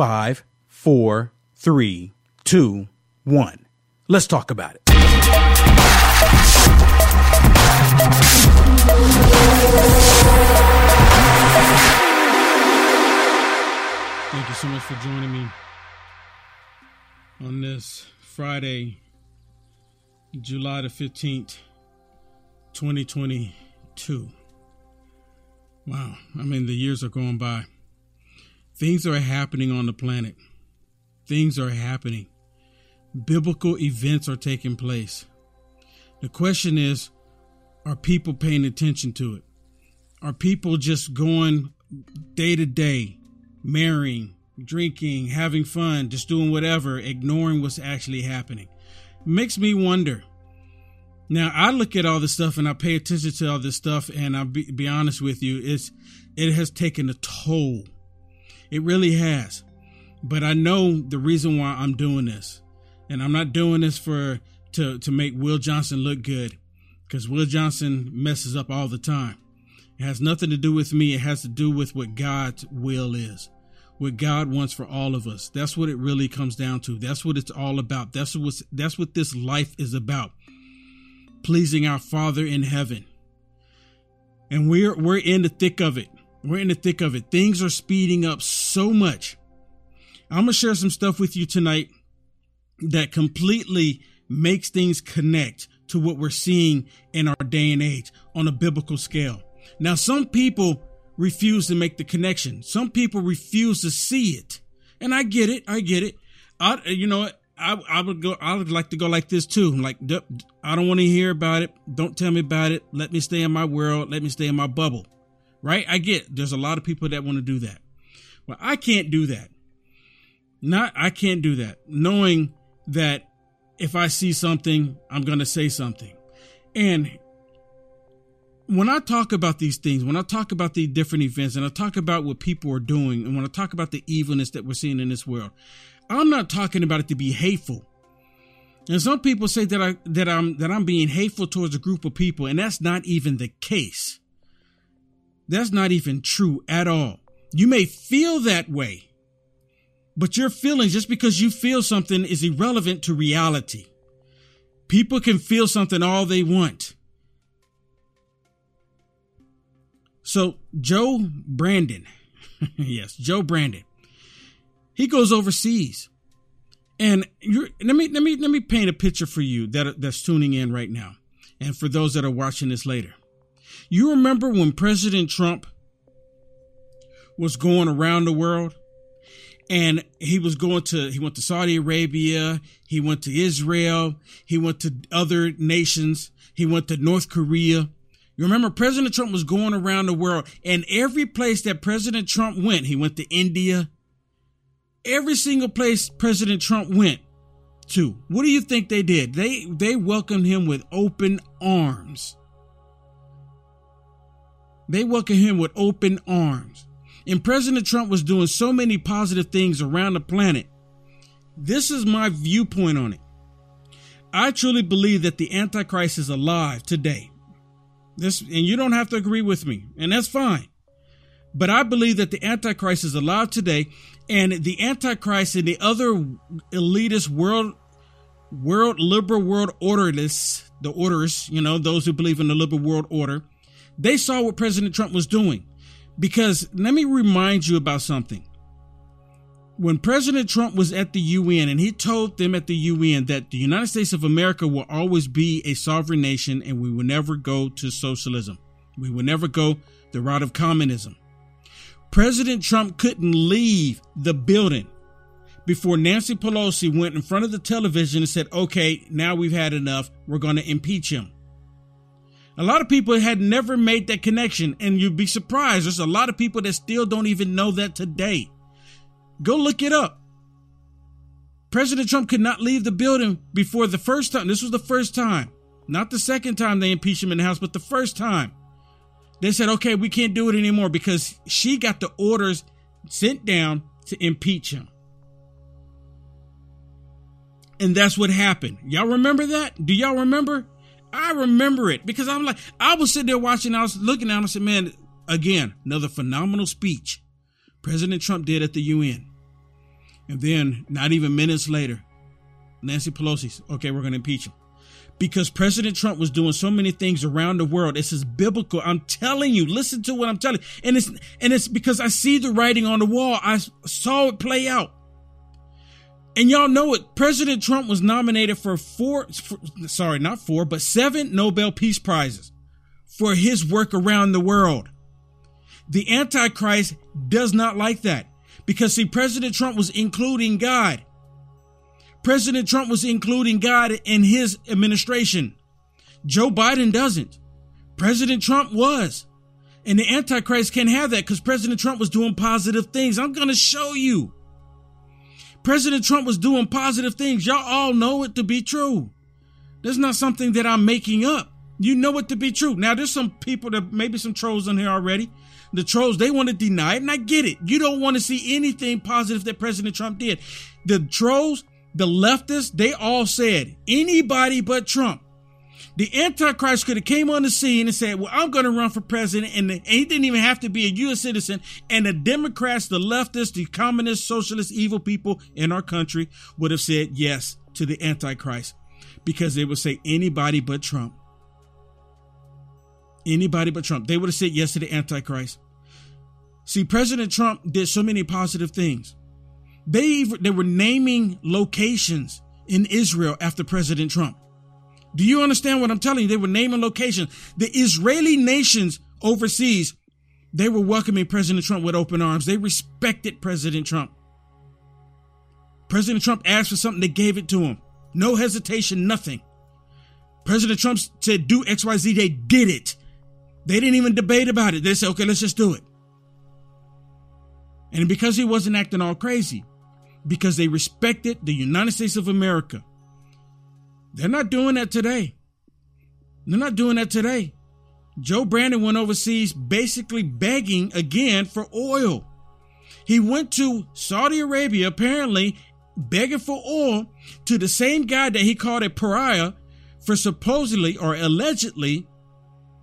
Five, four, three, two, one. Let's talk about it. Thank you so much for joining me on this Friday, July the 15th, 2022. Wow, I mean, the years are going by. Things are happening on the planet. Things are happening. Biblical events are taking place. The question is are people paying attention to it? Are people just going day to day, marrying, drinking, having fun, just doing whatever, ignoring what's actually happening? makes me wonder. Now I look at all this stuff and I pay attention to all this stuff, and I'll be, be honest with you, it's it has taken a toll. It really has. But I know the reason why I'm doing this, and I'm not doing this for to to make Will Johnson look good, because Will Johnson messes up all the time. It has nothing to do with me. It has to do with what God's will is what God wants for all of us. That's what it really comes down to. That's what it's all about. That's what that's what this life is about. Pleasing our Father in heaven. And we're we're in the thick of it. We're in the thick of it. Things are speeding up much. I'm going to share some stuff with you tonight that completely makes things connect to what we're seeing in our day and age on a biblical scale. Now, some people refuse to make the connection. Some people refuse to see it. And I get it. I get it. I, you know, I, I would go, I would like to go like this too. Like, I don't want to hear about it. Don't tell me about it. Let me stay in my world. Let me stay in my bubble. Right? I get there's a lot of people that want to do that. Well, I can't do that. Not, I can't do that. Knowing that if I see something, I'm going to say something. And when I talk about these things, when I talk about the different events and I talk about what people are doing, and when I talk about the evilness that we're seeing in this world, I'm not talking about it to be hateful. And some people say that I that I'm that I'm being hateful towards a group of people, and that's not even the case. That's not even true at all. You may feel that way, but your feelings, just because you feel something, is irrelevant to reality. People can feel something all they want. So Joe Brandon, yes, Joe Brandon, he goes overseas, and let me let me let me paint a picture for you that that's tuning in right now, and for those that are watching this later. You remember when President Trump was going around the world, and he was going to he went to Saudi Arabia, he went to Israel, he went to other nations, he went to North Korea you remember President Trump was going around the world, and every place that President Trump went, he went to India. Every single place President Trump went to, what do you think they did? They they welcomed him with open arms. They welcomed him with open arms. And President Trump was doing so many positive things around the planet. This is my viewpoint on it. I truly believe that the Antichrist is alive today. This, and you don't have to agree with me, and that's fine. But I believe that the Antichrist is alive today, and the Antichrist and the other elitist world, world liberal world orderists, the orders, you know, those who believe in the liberal world order, they saw what President Trump was doing. Because let me remind you about something when President Trump was at the UN and he told them at the UN that the United States of America will always be a sovereign nation and we will never go to socialism. We will never go the route of communism. President Trump couldn't leave the building before Nancy Pelosi went in front of the television and said, okay, now we've had enough. We're going to impeach him. A lot of people had never made that connection, and you'd be surprised. There's a lot of people that still don't even know that today. Go look it up. President Trump could not leave the building before the first time. This was the first time, not the second time they impeached him in the House, but the first time. They said, okay, we can't do it anymore because she got the orders sent down to impeach him. And that's what happened. Y'all remember that? Do y'all remember? I remember it because I'm like, I was sitting there watching, I was looking at him, I said, man, again, another phenomenal speech President Trump did at the UN. And then, not even minutes later, Nancy Pelosi's okay, we're going to impeach him because President Trump was doing so many things around the world. This is biblical. I'm telling you, listen to what I'm telling you. And it's, and it's because I see the writing on the wall. I saw it play out. And y'all know it. President Trump was nominated for four, for, sorry, not four, but seven Nobel Peace Prizes for his work around the world. The Antichrist does not like that because see, President Trump was including God. President Trump was including God in his administration. Joe Biden doesn't. President Trump was. And the Antichrist can't have that because President Trump was doing positive things. I'm going to show you. President Trump was doing positive things. Y'all all know it to be true. That's not something that I'm making up. You know it to be true. Now, there's some people that maybe some trolls in here already. The trolls, they want to deny it, and I get it. You don't want to see anything positive that President Trump did. The trolls, the leftists, they all said anybody but Trump. The Antichrist could have came on the scene and said, well, I'm going to run for president. And, and he didn't even have to be a U.S. citizen. And the Democrats, the leftists, the communist, socialist, evil people in our country would have said yes to the Antichrist because they would say anybody but Trump. Anybody but Trump. They would have said yes to the Antichrist. See, President Trump did so many positive things. They they were naming locations in Israel after President Trump. Do you understand what I'm telling you? They were naming locations. The Israeli nations overseas, they were welcoming President Trump with open arms. They respected President Trump. President Trump asked for something, they gave it to him. No hesitation, nothing. President Trump said, do XYZ, they did it. They didn't even debate about it. They said, okay, let's just do it. And because he wasn't acting all crazy, because they respected the United States of America. They're not doing that today. They're not doing that today. Joe Brandon went overseas basically begging again for oil. He went to Saudi Arabia, apparently begging for oil to the same guy that he called a pariah for supposedly or allegedly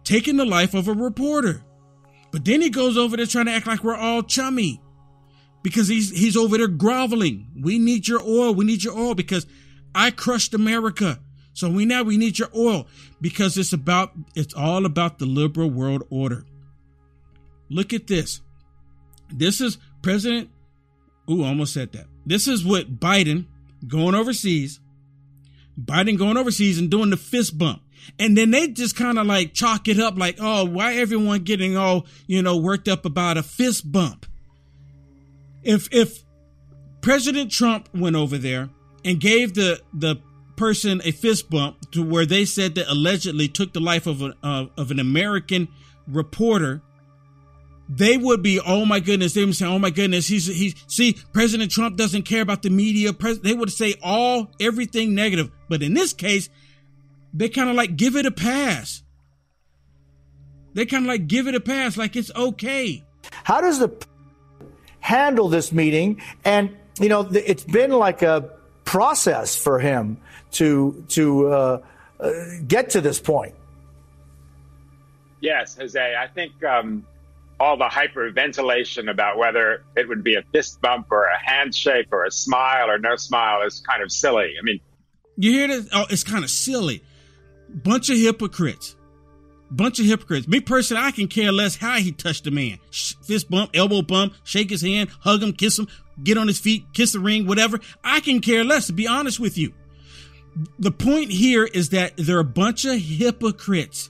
taking the life of a reporter. But then he goes over there trying to act like we're all chummy because he's he's over there groveling. We need your oil. We need your oil because I crushed America. So we now we need your oil because it's about it's all about the liberal world order. Look at this. This is President Ooh, almost said that. This is what Biden going overseas. Biden going overseas and doing the fist bump. And then they just kind of like chalk it up like, oh, why everyone getting all, you know, worked up about a fist bump? if if President Trump went over there and gave the the person a fist bump to where they said that allegedly took the life of, a, uh, of an American reporter, they would be, oh my goodness, they would say, oh my goodness, he's he's see, President Trump doesn't care about the media. Pres- they would say all everything negative, but in this case, they kind of like give it a pass. They kind of like give it a pass, like it's okay. How does the handle this meeting. And, you know, it's been like a process for him to, to uh, uh, get to this point. Yes, Jose. I think um, all the hyperventilation about whether it would be a fist bump or a handshake or a smile or no smile is kind of silly. I mean, you hear this? Oh, it's kind of silly. Bunch of hypocrites. Bunch of hypocrites. Me personally, I can care less how he touched the man. Fist bump, elbow bump, shake his hand, hug him, kiss him, get on his feet, kiss the ring, whatever. I can care less, to be honest with you. The point here is that they're a bunch of hypocrites.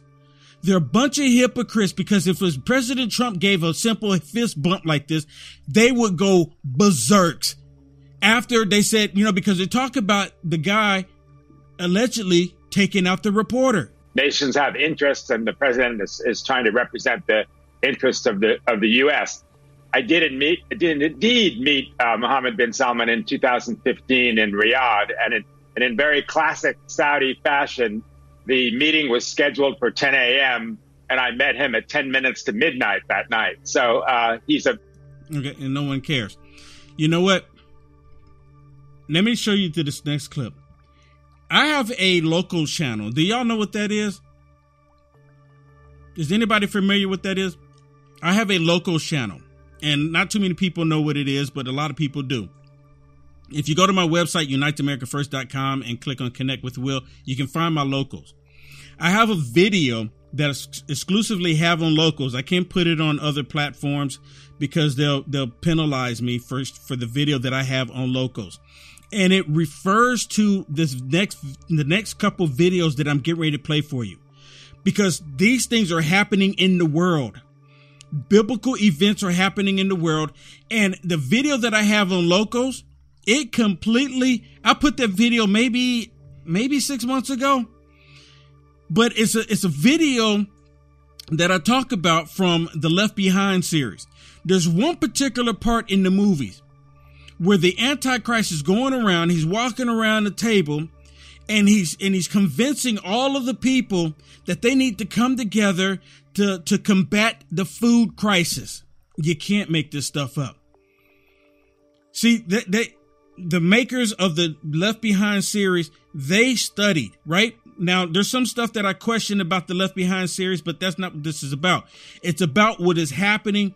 They're a bunch of hypocrites because if was President Trump gave a simple fist bump like this, they would go berserks. After they said, you know, because they talk about the guy allegedly taking out the reporter nations have interests, and the president is, is trying to represent the interests of the of the U.S. I did meet, did indeed meet uh, Mohammed bin Salman in 2015 in Riyadh, and in, and in very classic Saudi fashion, the meeting was scheduled for 10 a.m. and I met him at 10 minutes to midnight that night. So uh, he's a okay, and no one cares. You know what? Let me show you to this next clip. I have a local channel. Do y'all know what that is? Is anybody familiar with that is? I have a local channel, and not too many people know what it is, but a lot of people do. If you go to my website, uniteamericafirst.com and click on connect with Will, you can find my locals. I have a video that I exclusively have on locals. I can't put it on other platforms because they'll they'll penalize me first for the video that I have on locals. And it refers to this next the next couple videos that I'm getting ready to play for you. Because these things are happening in the world. Biblical events are happening in the world. And the video that I have on locals, it completely I put that video maybe maybe six months ago. But it's a it's a video that I talk about from the Left Behind series. There's one particular part in the movies where the Antichrist is going around, he's walking around the table and he's and he's convincing all of the people that they need to come together to, to combat the food crisis. You can't make this stuff up. See, they, they the makers of the Left Behind series, they studied, right? Now, there's some stuff that I question about the Left Behind series, but that's not what this is about. It's about what is happening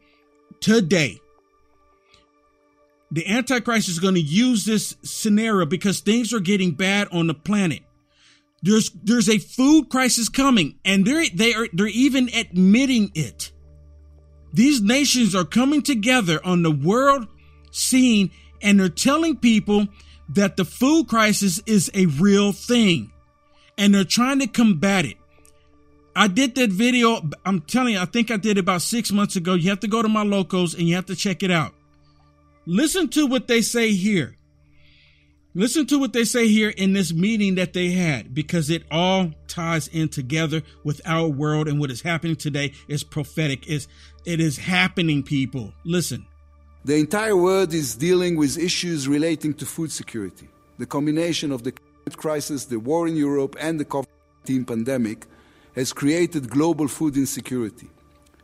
today. The Antichrist is going to use this scenario because things are getting bad on the planet. There's there's a food crisis coming, and they're they are they're even admitting it. These nations are coming together on the world scene, and they're telling people that the food crisis is a real thing, and they're trying to combat it. I did that video. I'm telling you, I think I did about six months ago. You have to go to my locals and you have to check it out. Listen to what they say here. Listen to what they say here in this meeting that they had because it all ties in together with our world and what is happening today is prophetic. Is it is happening, people. Listen. The entire world is dealing with issues relating to food security. The combination of the climate crisis, the war in Europe, and the COVID 19 pandemic has created global food insecurity.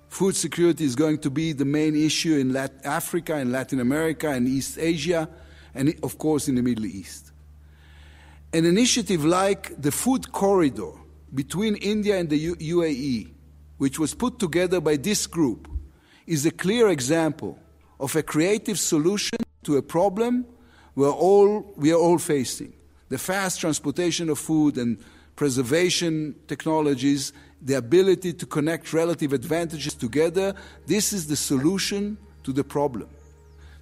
Food security is going to be the main issue in Latin Africa in Latin America and East Asia, and of course in the Middle East. An initiative like the Food Corridor between India and the U- UAE, which was put together by this group, is a clear example of a creative solution to a problem we're all, we are all facing the fast transportation of food and preservation technologies, the ability to connect relative advantages together, this is the solution to the problem.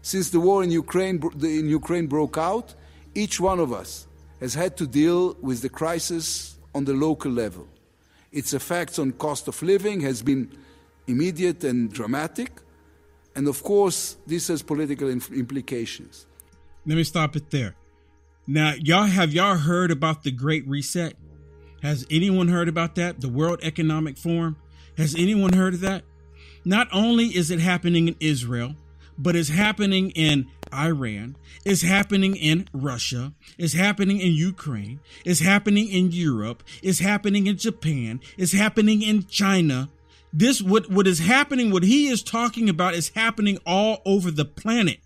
Since the war in Ukraine, in Ukraine broke out, each one of us has had to deal with the crisis on the local level. Its effects on cost of living has been immediate and dramatic, and of course, this has political implications. Let me stop it there. Now, y'all have y'all heard about the Great Reset? Has anyone heard about that? The World Economic Forum? Has anyone heard of that? Not only is it happening in Israel, but it's happening in Iran, it's happening in Russia, it's happening in Ukraine, it's happening in Europe, it's happening in Japan, it's happening in China. This what what is happening, what he is talking about is happening all over the planet.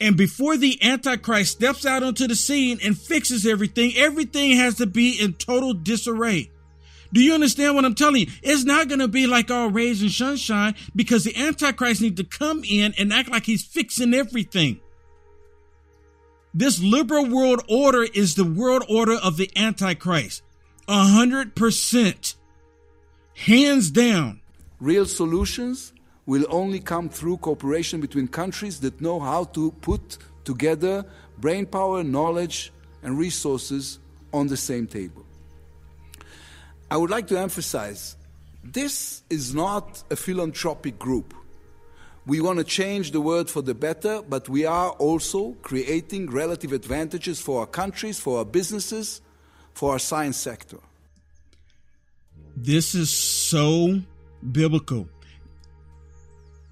And before the Antichrist steps out onto the scene and fixes everything, everything has to be in total disarray. Do you understand what I'm telling you? It's not going to be like all rays and sunshine because the Antichrist needs to come in and act like he's fixing everything. This liberal world order is the world order of the Antichrist. A hundred percent. Hands down. Real solutions will only come through cooperation between countries that know how to put together brain power, knowledge, and resources on the same table. I would like to emphasize this is not a philanthropic group. We want to change the world for the better, but we are also creating relative advantages for our countries, for our businesses, for our science sector. This is so biblical.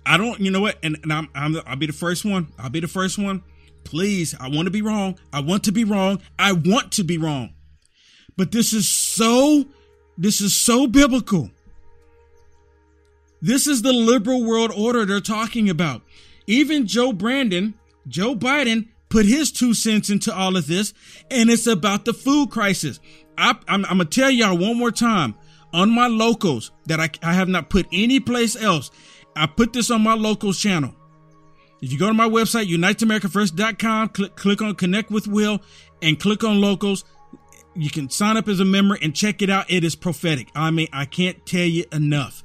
I don't, you know what? And, and I'm, I'm, I'll be the first one. I'll be the first one. Please, I want to be wrong. I want to be wrong. I want to be wrong. But this is so, this is so biblical. This is the liberal world order they're talking about. Even Joe Brandon, Joe Biden put his two cents into all of this, and it's about the food crisis. I, am to tell y'all one more time on my locals that I, I have not put any place else. I put this on my locals channel. If you go to my website, uniteamericafirst.com, click, click on connect with Will and click on locals. You can sign up as a member and check it out. It is prophetic. I mean, I can't tell you enough.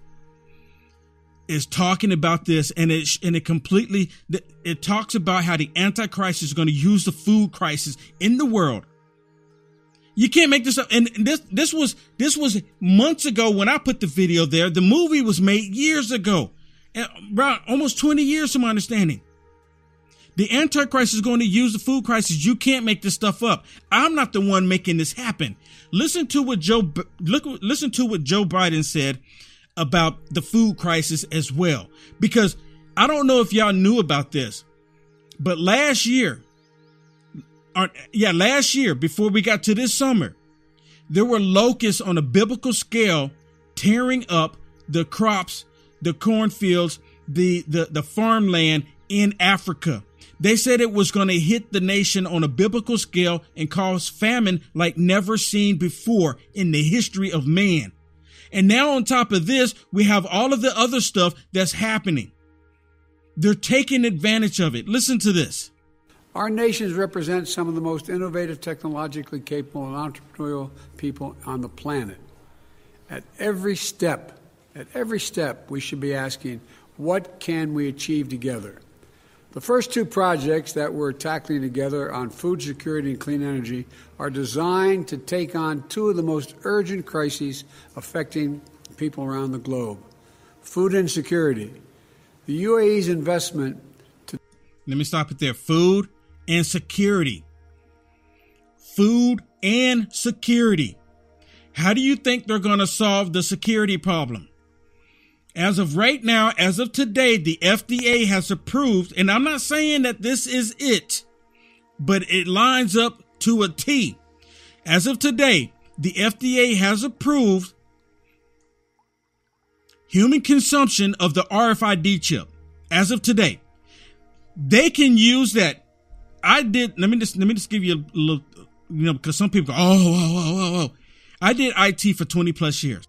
Is talking about this and it and it completely it talks about how the antichrist is going to use the food crisis in the world. You can't make this up. And this this was this was months ago when I put the video there. The movie was made years ago, around almost twenty years, to my understanding. The Antichrist is going to use the food crisis. You can't make this stuff up. I'm not the one making this happen. Listen to what Joe look listen to what Joe Biden said about the food crisis as well. Because I don't know if y'all knew about this, but last year, or, yeah, last year before we got to this summer, there were locusts on a biblical scale tearing up the crops, the cornfields, the the, the farmland in Africa. They said it was going to hit the nation on a biblical scale and cause famine like never seen before in the history of man. And now on top of this, we have all of the other stuff that's happening. They're taking advantage of it. Listen to this. Our nations represent some of the most innovative, technologically capable, and entrepreneurial people on the planet. At every step, at every step, we should be asking, what can we achieve together? The first two projects that we're tackling together on food security and clean energy are designed to take on two of the most urgent crises affecting people around the globe food insecurity. The UAE's investment to. Let me stop it there. Food and security. Food and security. How do you think they're going to solve the security problem? As of right now, as of today, the FDA has approved, and I'm not saying that this is it, but it lines up to a T. As of today, the FDA has approved human consumption of the RFID chip. As of today, they can use that. I did. Let me just let me just give you a little, you know, because some people go, oh, oh, oh, oh, oh. I did IT for 20 plus years.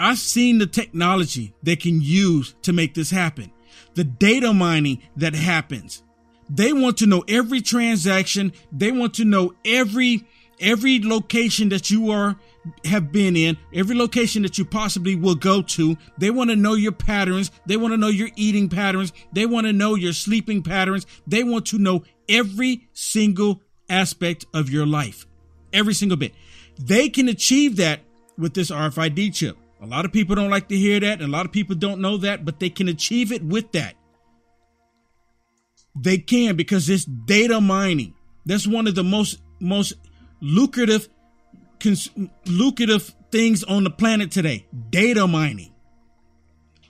I've seen the technology they can use to make this happen. The data mining that happens. They want to know every transaction. They want to know every every location that you are have been in, every location that you possibly will go to. They want to know your patterns. They want to know your eating patterns. They want to know your sleeping patterns. They want to know every single aspect of your life. Every single bit. They can achieve that with this RFID chip. A lot of people don't like to hear that, and a lot of people don't know that, but they can achieve it with that. They can because it's data mining. That's one of the most most lucrative cons- lucrative things on the planet today. Data mining.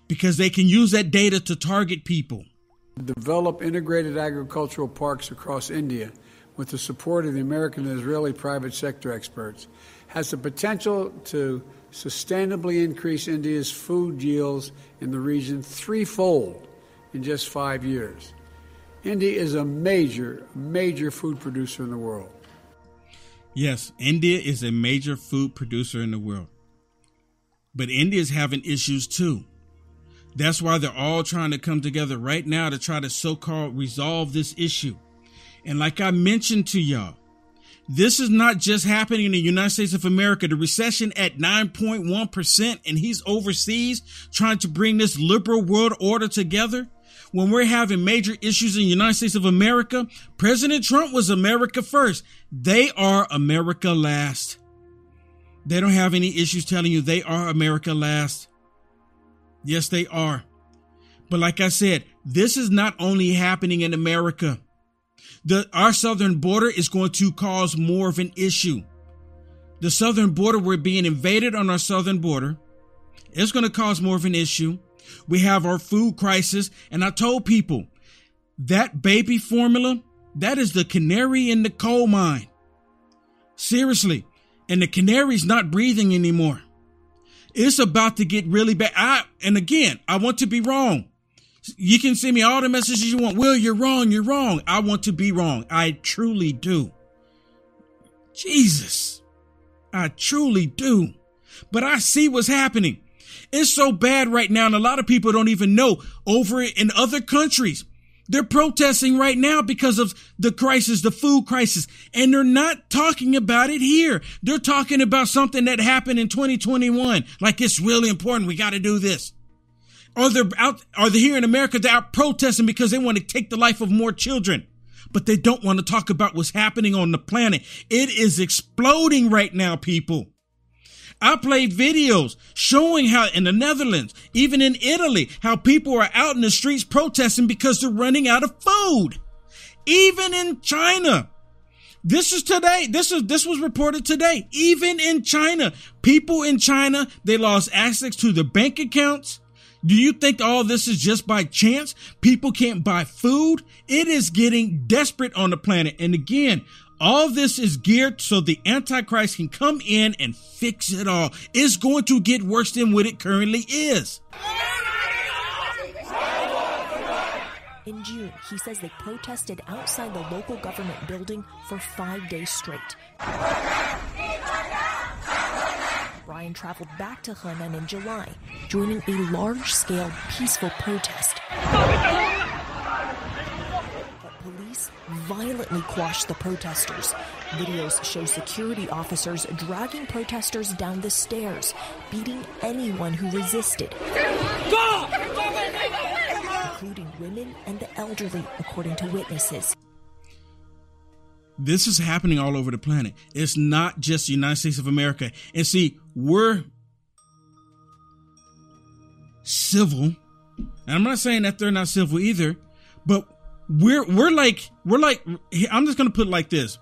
Because they can use that data to target people. Develop integrated agricultural parks across India with the support of the American and Israeli private sector experts has the potential to sustainably increase India's food yields in the region threefold in just five years. India is a major, major food producer in the world. Yes, India is a major food producer in the world. But India is having issues too. That's why they're all trying to come together right now to try to so called resolve this issue. And like I mentioned to y'all, this is not just happening in the United States of America. The recession at 9.1%, and he's overseas trying to bring this liberal world order together. When we're having major issues in the United States of America, President Trump was America first. They are America last. They don't have any issues telling you they are America last. Yes, they are. But like I said, this is not only happening in America the our southern border is going to cause more of an issue. The southern border, we're being invaded on our southern border. It's going to cause more of an issue. We have our food crisis. And I told people that baby formula, that is the canary in the coal mine. Seriously. And the canary's not breathing anymore. It's about to get really bad. I, and again, I want to be wrong. You can send me all the messages you want. Will, you're wrong. You're wrong. I want to be wrong. I truly do. Jesus. I truly do. But I see what's happening. It's so bad right now, and a lot of people don't even know. Over in other countries, They're protesting right now because of the crisis, the food crisis, and they're not talking about it here. They're talking about something that happened in 2021. Like it's really important. We got to do this. Or they're out, are they here in America? They're out protesting because they want to take the life of more children, but they don't want to talk about what's happening on the planet. It is exploding right now, people. I played videos showing how in the Netherlands, even in Italy, how people are out in the streets protesting because they're running out of food. Even in China. This is today. This is, this was reported today. Even in China, people in China, they lost access to their bank accounts. Do you think all this is just by chance? People can't buy food. It is getting desperate on the planet. And again, all this is geared so the Antichrist can come in and fix it all. It's going to get worse than what it currently is. In June, he says they protested outside the local government building for five days straight. Brian traveled back to Henan in July, joining a large scale peaceful protest police violently quashed the protesters. Videos show security officers dragging protesters down the stairs, beating anyone who resisted. Including women and the elderly, according to witnesses. This is happening all over the planet. It's not just the United States of America. And see, we're civil. And I'm not saying that they're not civil either, but we're we're like we're like I'm just gonna put it like this.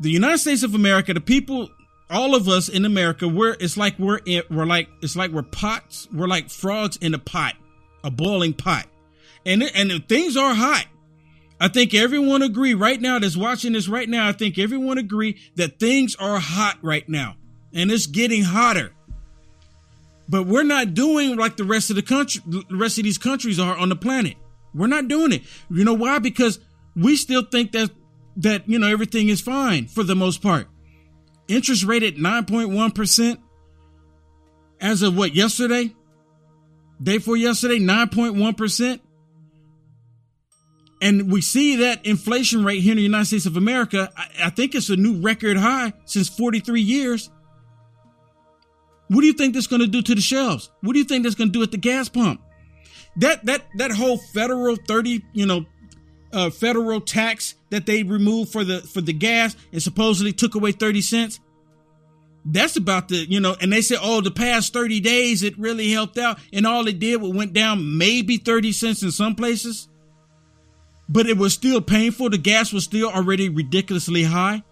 The United States of America, the people, all of us in America, we're it's like we're in, we're like it's like we're pots, we're like frogs in a pot, a boiling pot, and and things are hot. I think everyone agree right now that's watching this right now. I think everyone agree that things are hot right now, and it's getting hotter. But we're not doing like the rest of the country, the rest of these countries are on the planet. We're not doing it. You know why? Because we still think that that you know everything is fine for the most part. Interest rate at 9.1% as of what yesterday? Day for yesterday, 9.1%. And we see that inflation rate here in the United States of America, I, I think it's a new record high since 43 years. What do you think that's going to do to the shelves? What do you think that's going to do at the gas pump? that that that whole federal 30 you know uh, federal tax that they removed for the for the gas and supposedly took away 30 cents? That's about the you know and they said oh the past 30 days it really helped out. And all it did was went down maybe 30 cents in some places. But it was still painful. The gas was still already ridiculously high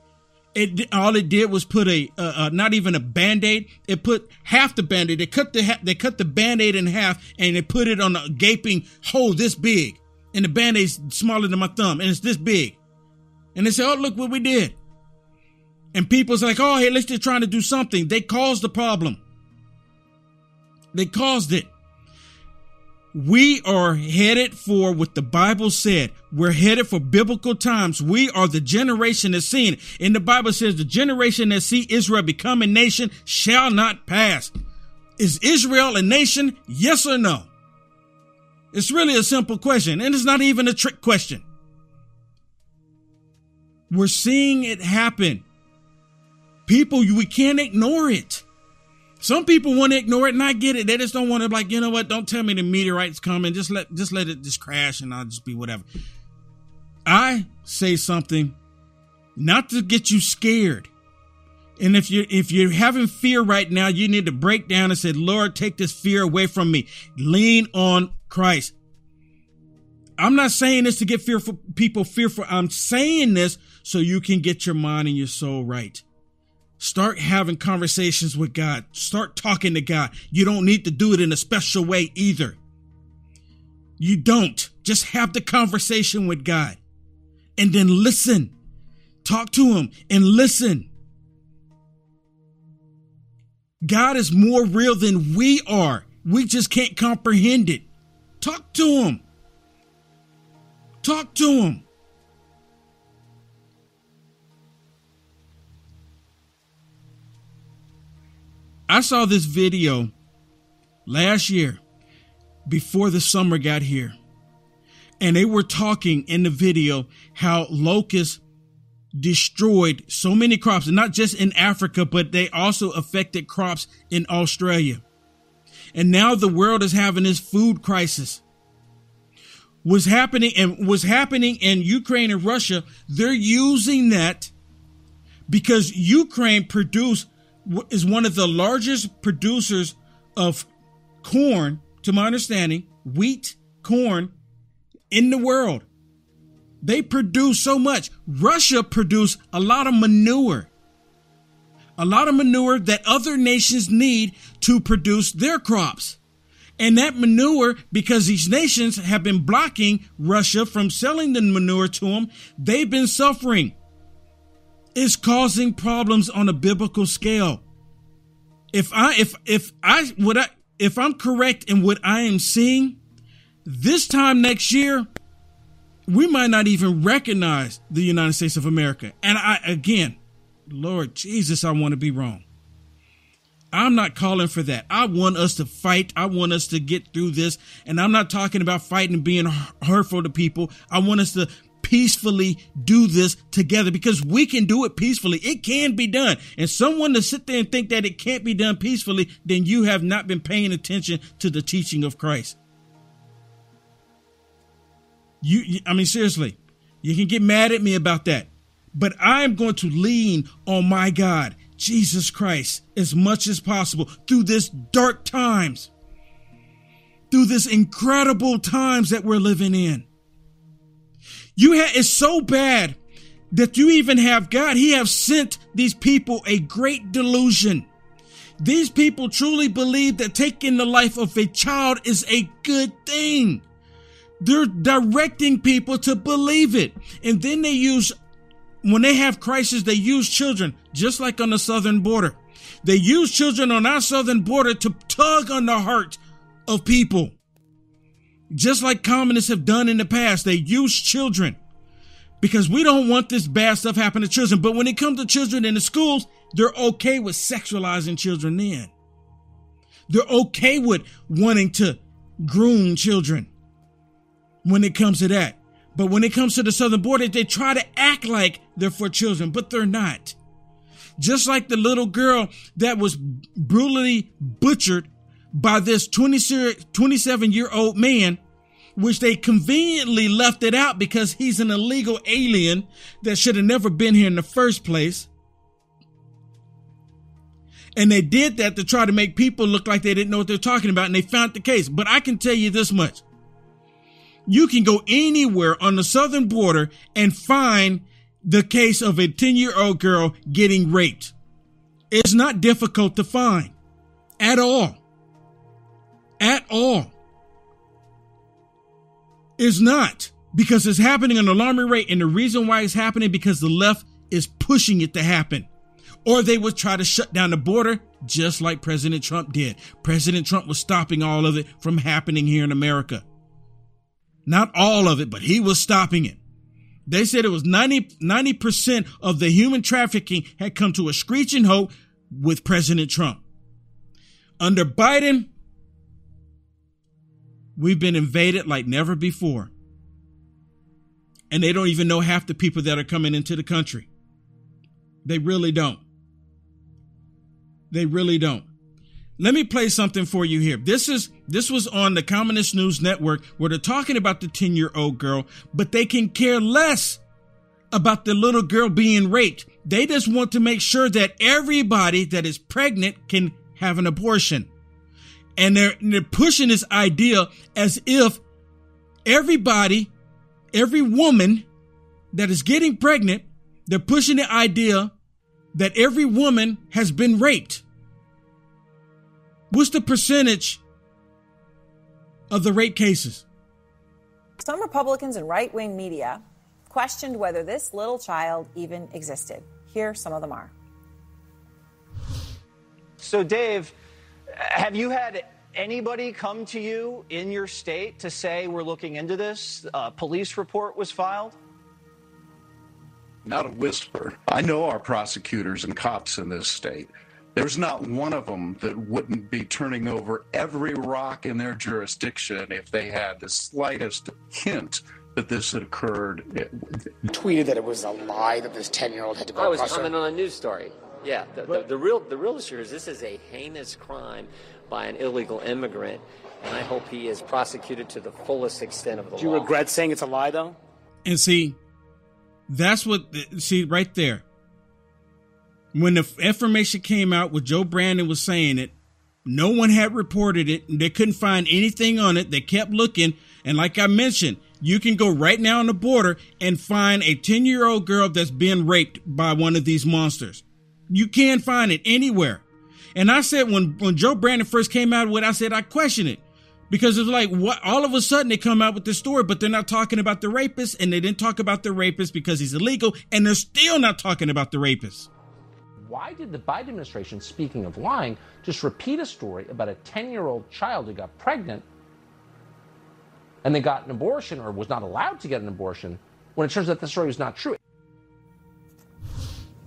it all it did was put a uh, uh, not even a band-aid. It put half the band-aid. They cut the ha- they cut the band-aid in half and they put it on a gaping hole this big. And the band-aid's smaller than my thumb and it's this big. And they say oh look what we did. And people's like oh hey let's just trying to do something. They caused the problem. They caused it we are headed for what the Bible said. We're headed for biblical times. We are the generation that's seen. And the Bible says the generation that see Israel become a nation shall not pass. Is Israel a nation? Yes or no? It's really a simple question and it's not even a trick question. We're seeing it happen. People, we can't ignore it. Some people want to ignore it and I get it. They just don't want to like, you know what? Don't tell me the meteorite's coming. Just let just let it just crash and I'll just be whatever. I say something not to get you scared. And if you if you're having fear right now, you need to break down and say, Lord, take this fear away from me. Lean on Christ. I'm not saying this to get fearful people fearful. I'm saying this so you can get your mind and your soul right. Start having conversations with God. Start talking to God. You don't need to do it in a special way either. You don't. Just have the conversation with God and then listen. Talk to Him and listen. God is more real than we are. We just can't comprehend it. Talk to Him. Talk to Him. I saw this video last year before the summer got here. And they were talking in the video how locusts destroyed so many crops, and not just in Africa, but they also affected crops in Australia. And now the world is having this food crisis. Was happening and was happening in Ukraine and Russia. They're using that because Ukraine produce is one of the largest producers of corn, to my understanding, wheat, corn in the world. They produce so much. Russia produced a lot of manure. A lot of manure that other nations need to produce their crops. And that manure, because these nations have been blocking Russia from selling the manure to them, they've been suffering. It's causing problems on a biblical scale. If I, if, if I, what I, if I'm correct in what I am seeing, this time next year, we might not even recognize the United States of America. And I, again, Lord Jesus, I want to be wrong. I'm not calling for that. I want us to fight. I want us to get through this. And I'm not talking about fighting and being hurtful to people. I want us to peacefully do this together because we can do it peacefully. It can be done. And someone to sit there and think that it can't be done peacefully, then you have not been paying attention to the teaching of Christ. You, I mean, seriously, you can get mad at me about that, but I'm going to lean on my God, Jesus Christ, as much as possible through this dark times, through this incredible times that we're living in. You have, it's so bad that you even have God. He have sent these people a great delusion. These people truly believe that taking the life of a child is a good thing. They're directing people to believe it. And then they use, when they have crisis, they use children, just like on the southern border. They use children on our southern border to tug on the heart of people. Just like communists have done in the past, they use children because we don't want this bad stuff happening to children. But when it comes to children in the schools, they're okay with sexualizing children then. They're okay with wanting to groom children when it comes to that. But when it comes to the southern border, they try to act like they're for children, but they're not. Just like the little girl that was brutally butchered by this 27 year old man, which they conveniently left it out because he's an illegal alien that should have never been here in the first place. And they did that to try to make people look like they didn't know what they're talking about, and they found the case. But I can tell you this much you can go anywhere on the southern border and find the case of a 10 year old girl getting raped. It's not difficult to find at all. At all. is not because it's happening at an alarming rate. And the reason why it's happening because the left is pushing it to happen. Or they would try to shut down the border just like President Trump did. President Trump was stopping all of it from happening here in America. Not all of it, but he was stopping it. They said it was 90, percent of the human trafficking had come to a screeching halt with President Trump. Under Biden, we've been invaded like never before. And they don't even know half the people that are coming into the country. They really don't. They really don't. Let me play something for you here. This is this was on the Communist News Network where they're talking about the 10-year-old girl, but they can care less about the little girl being raped. They just want to make sure that everybody that is pregnant can have an abortion. And they're, they're pushing this idea as if everybody, every woman that is getting pregnant, they're pushing the idea that every woman has been raped. What's the percentage of the rape cases? Some Republicans and right wing media questioned whether this little child even existed. Here, some of them are. So, Dave, have you had anybody come to you in your state to say we're looking into this? A police report was filed? Not a whisper. I know our prosecutors and cops in this state. there's not one of them that wouldn't be turning over every rock in their jurisdiction if they had the slightest hint that this had occurred. Tweeted that it was a lie that this 10 year old had to go I was across commenting on a news story. Yeah, the, the, the real the real issue is this is a heinous crime by an illegal immigrant, and I hope he is prosecuted to the fullest extent of the law. Do you law. regret saying it's a lie, though? And see, that's what, see, right there. When the information came out, with Joe Brandon was saying it, no one had reported it. And they couldn't find anything on it. They kept looking. And like I mentioned, you can go right now on the border and find a 10 year old girl that's being raped by one of these monsters. You can find it anywhere. And I said, when, when Joe Brandon first came out with it, I said, I question it because it's like what all of a sudden they come out with this story, but they're not talking about the rapist and they didn't talk about the rapist because he's illegal. And they're still not talking about the rapist. Why did the Biden administration, speaking of lying, just repeat a story about a 10 year old child who got pregnant and then got an abortion or was not allowed to get an abortion when it turns out the story was not true?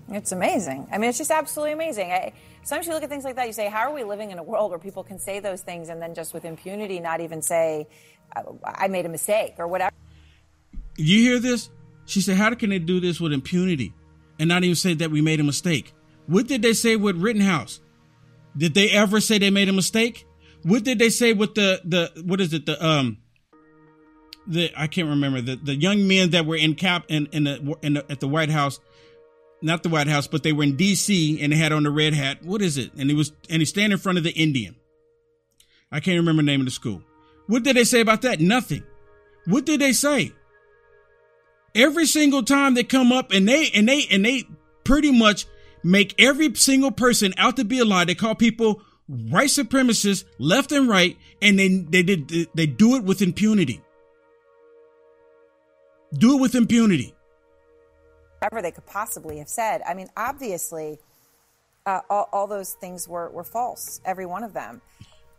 It's amazing. I mean, it's just absolutely amazing. I, sometimes you look at things like that, you say, how are we living in a world where people can say those things and then just with impunity not even say, I made a mistake or whatever? You hear this? She said, How can they do this with impunity and not even say that we made a mistake? What did they say with Rittenhouse? Did they ever say they made a mistake? What did they say with the the what is it the um the I can't remember the the young men that were in cap in in the, in the at the White House, not the White House, but they were in D.C. and they had on the red hat. What is it? And he was and he stand in front of the Indian. I can't remember the name of the school. What did they say about that? Nothing. What did they say? Every single time they come up and they and they and they pretty much make every single person out to be a lie. They call people white supremacists left and right, and they they did they do it with impunity. Do it with impunity. Whatever they could possibly have said. I mean, obviously, uh, all, all those things were, were false, every one of them.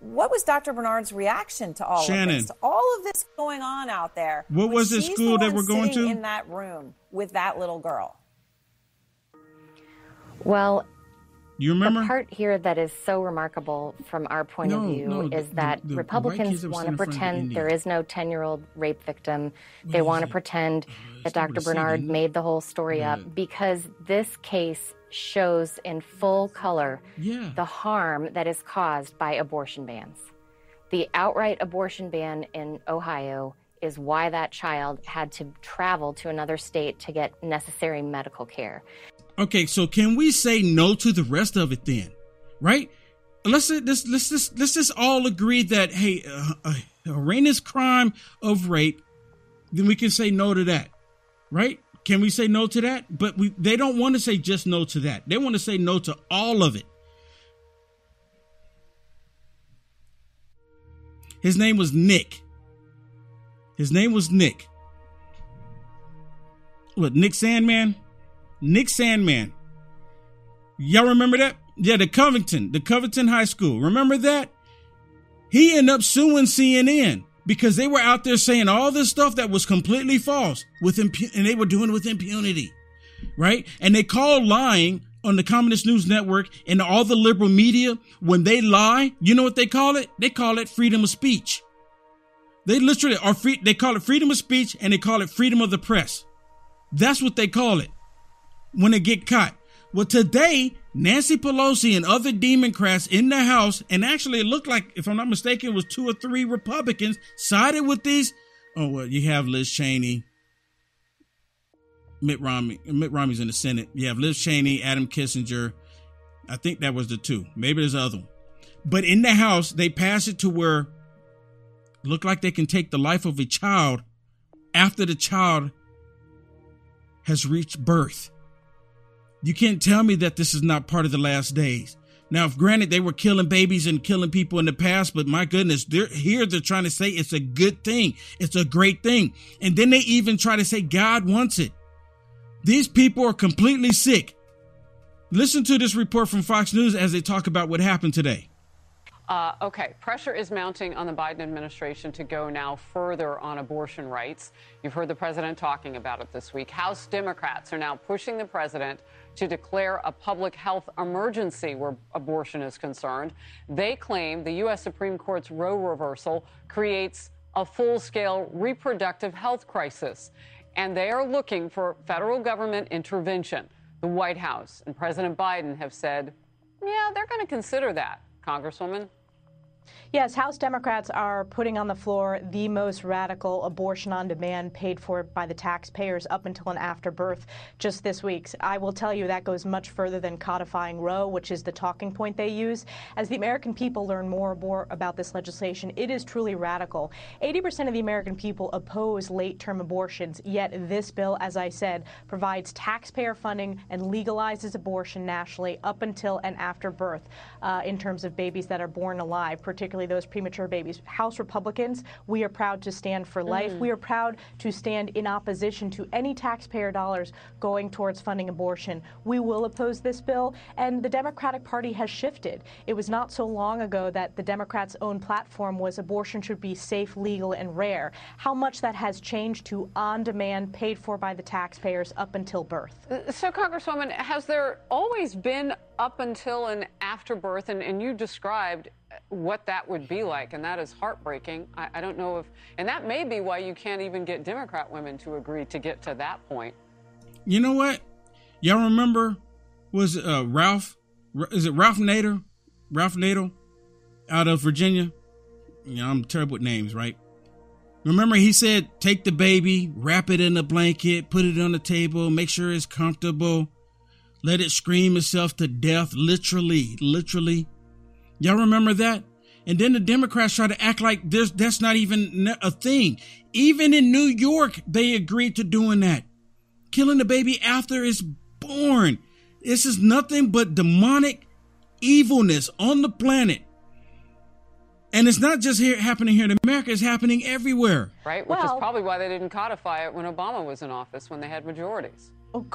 What was Dr. Bernard's reaction to all Shannon. of this? To all of this going on out there. What was the school the that we're going to? In that room with that little girl. Well, You remember? the part here that is so remarkable from our point No, of view no, the- is that the- the Republicans want to the pretend there is no 10 year old rape victim. They want to pretend that Dr. what Bernard made the whole story up because this case shows in full color Yeah. the harm that is caused by abortion bans. The outright abortion ban in Ohio is why that child had to travel to another state to get necessary medical care. Okay, so can we say no to the rest of it then? Right? Let's let's let's just let's just all agree that hey, uh, a heinous crime of rape, then we can say no to that, right? Can we say no to that? But we they don't want to say just no to that. They want to say no to all of it. His name was Nick. His name was Nick. What, Nick Sandmann? Nick Sandmann. Y'all remember that? Yeah, the Covington, the Covington High School. Remember that? He ended up suing CNN because they were out there saying all this stuff that was completely false with impu- and they were doing it with impunity, right? And they called lying on the Communist News Network and all the liberal media when they lie. You know what they call it? They call it freedom of speech. They literally are free. They call it freedom of speech and they call it freedom of the press. That's what they call it when it get caught. Well, today, Nancy Pelosi and other Democrats in the House, and actually it looked like, if I'm not mistaken, was two or three Republicans sided with these. Oh, well, you have Liz Cheney, Mitt Romney. Mitt Romney's in the Senate. You have Liz Cheney, Adam Kissinger. I think that was the two. Maybe there's the other one. But in the House, they pass it to where look like they can take the life of a child after the child has reached birth. You can't tell me that this is not part of the last days. Now, if granted they were killing babies and killing people in the past, but my goodness, they're here they're trying to say it's a good thing. It's a great thing. And then they even try to say God wants it. These people are completely sick. Listen to this report from Fox News as they talk about what happened today. Uh, okay, pressure is mounting on the Biden administration to go now further on abortion rights. You've heard the president talking about it this week. House Democrats are now pushing the president to declare a public health emergency where abortion is concerned. They claim the U.S. Supreme Court's Roe reversal creates a full scale reproductive health crisis. And they are looking for federal government intervention. The White House and President Biden have said, yeah, they're going to consider that. Congresswoman? Yes, House Democrats are putting on the floor the most radical abortion on demand paid for by the taxpayers up until and after birth just this week. I will tell you that goes much further than codifying Roe, which is the talking point they use. As the American people learn more and more about this legislation, it is truly radical. 80% of the American people oppose late term abortions, yet this bill, as I said, provides taxpayer funding and legalizes abortion nationally up until and after birth uh, in terms of babies that are born alive, particularly those premature babies. House Republicans, we are proud to stand for life. Mm. We are proud to stand in opposition to any taxpayer dollars going towards funding abortion. We will oppose this bill, and the Democratic Party has shifted. It was not so long ago that the Democrats' own platform was abortion should be safe, legal, and rare. How much that has changed to on demand, paid for by the taxpayers up until birth. Uh, So, Congresswoman, has there always been up until and after birth, and, and you described what that would be like, and that is heartbreaking. I, I don't know if, and that may be why you can't even get Democrat women to agree to get to that point. You know what? Y'all remember? Was uh, Ralph? Is it Ralph Nader? Ralph Nader out of Virginia. You know, I'm terrible with names, right? Remember, he said, take the baby, wrap it in a blanket, put it on the table, make sure it's comfortable, let it scream itself to death, literally, literally. Y'all remember that? And then the Democrats try to act like there's that's not even a thing. Even in New York, they agreed to doing that. Killing the baby after it's born. This is nothing but demonic evilness on the planet. And it's not just here happening here in America, it's happening everywhere. Right? Which Well- is probably why they didn't codify it when Obama was in office, when they had majorities.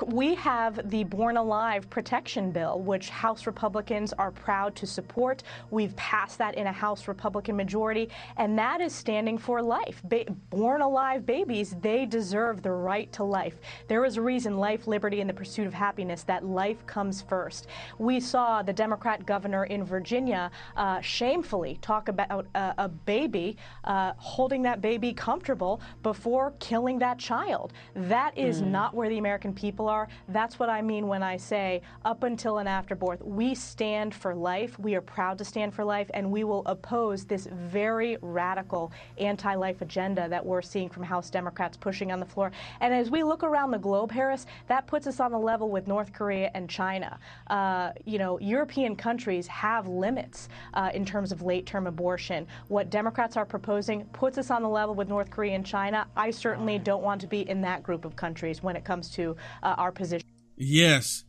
We have the Born Alive Protection Bill, which House Republicans are proud to support. We've passed that in a House Republican majority, and that is standing for life. Ba- born alive babies, they deserve the right to life. There is a reason life, liberty, and the pursuit of happiness that life comes first. We saw the Democrat governor in Virginia uh, shamefully talk about uh, a baby uh, holding that baby comfortable before killing that child. That is Mm. not where the American people are. That's what I mean when I say up until and after birth. We stand for life. We are proud to stand for life, and we will oppose this very radical anti life agenda that we're seeing from House Democrats pushing on the floor. And as we look around the globe, Harris, that puts us on the level with North Korea and China. Uh, you know, European countries have limits uh, in terms of late term abortion. What Democrats are proposing puts us on the level with North Korea and China. I certainly don't want to be in that group of countries when it comes to uh, our position. Yes.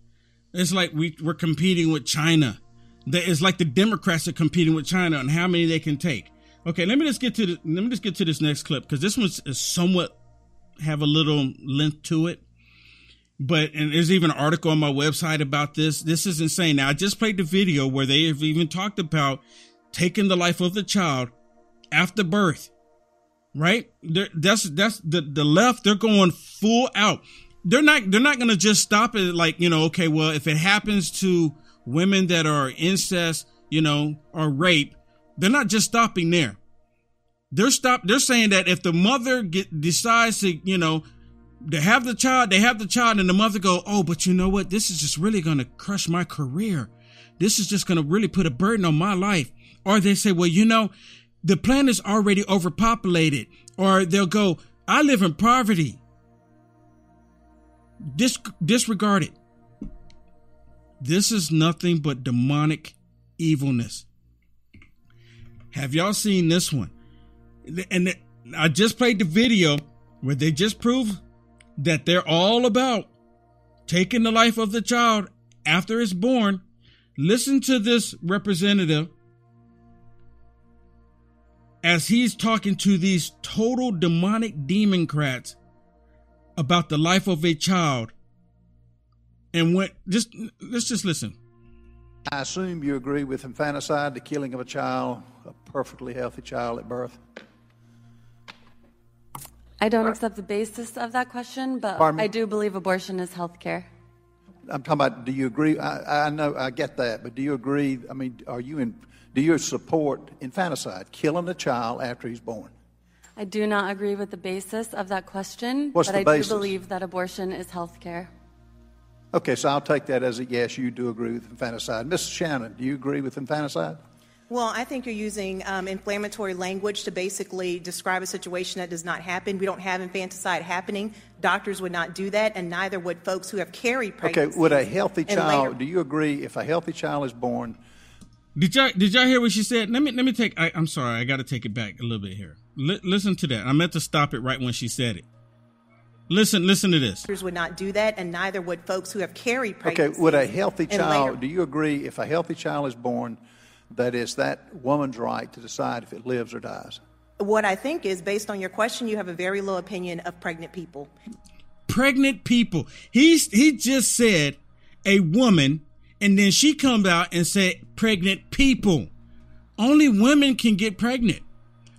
It's like we, we're competing with China. It's like the Democrats are competing with China on how many they can take. Okay, let me just get to the, let me just get to this next clip because this one is somewhat have a little length to it. But and there's even an article on my website about this. This is insane. Now I just played the video where they have even talked about taking the life of the child after birth. Right? They're, that's that's the the left. They're going full out. They're not they're not going to just stop it like you know. Okay, well if it happens to women that are incest, you know, or rape, they're not just stopping there. They're stop. They're saying that if the mother get decides to you know to have the child, they have the child, and the mother go, oh, but you know what? This is just really going to crush my career. This is just going to really put a burden on my life. Or they say, well, you know, the planet is already overpopulated. Or they'll go, I live in poverty. Dis- disregard it. This is nothing but demonic evilness. Have y'all seen this one? And I just played the video where they just prove that they're all about taking the life of the child after it's born. Listen to this representative as he's talking to these total demonic democrats about the life of a child. And when just let's just listen. I assume you agree with infanticide, the killing of a child, a perfectly healthy child at birth. I don't accept the basis of that question, but I do believe abortion is health care. I'm talking about. Do you agree? I, I know I get that, but do you agree? I mean, are you in? Do you support infanticide, killing a child after he's born? I do not agree with the basis of that question, What's but the I basis? do believe that abortion is health care. Okay, so I'll take that as a yes. You do agree with infanticide, Mrs. Shannon. Do you agree with infanticide? Well, I think you're using um, inflammatory language to basically describe a situation that does not happen. We don't have infanticide happening. Doctors would not do that, and neither would folks who have carried Okay, would a healthy child? later- Do you agree if a healthy child is born? Did y'all did y'all hear what she said? Let me let me take. I, I'm sorry, I got to take it back a little bit here. Li- listen to that. I meant to stop it right when she said it. Listen, listen to this. Would not do that, and neither would folks who have carried Okay, would a healthy child? later- Do you agree if a healthy child is born, that is that woman's right to decide if it lives or dies? What I think is, based on your question, you have a very low opinion of pregnant people. Pregnant people. He's he just said a woman, and then she comes out and said pregnant people. Only women can get pregnant.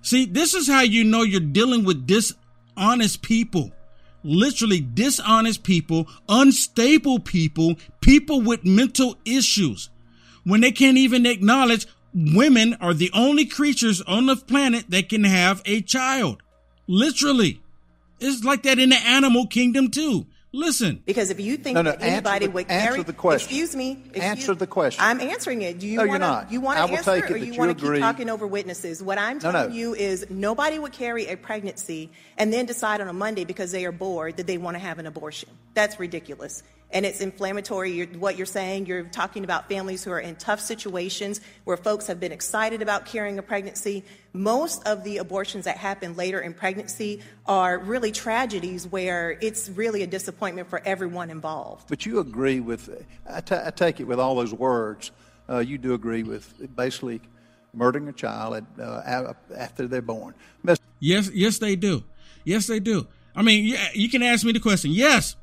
See, this is how you know you're dealing with dishonest people. Literally dishonest people, unstable people, people with mental issues. When they can't even acknowledge women are the only creatures on the planet that can have a child. Literally. It's like that in the animal kingdom too. Listen. Because if you think No, no, that anybody answer the- would answer carry, the question. excuse me, excuse- Answer the question. I'm answering it. Do you No, want to? You want to answer, take it or you you want to keep talking over witnesses? What I'm No, telling no. you is nobody would carry a pregnancy and then decide on a Monday because they are bored that they want to have an abortion. That's ridiculous. And it's inflammatory. You're, what you're saying, you're talking about families who are in tough situations where folks have been excited about carrying a pregnancy. Most of the abortions that happen later in pregnancy are really tragedies where it's really a disappointment for everyone involved. But you agree with, I take it with all those words, uh, you do agree with basically murdering a child at, uh, after they're born. Miss- Yes, yes, they do. Yes, they do. I mean, yeah, you can ask me the question. Yes,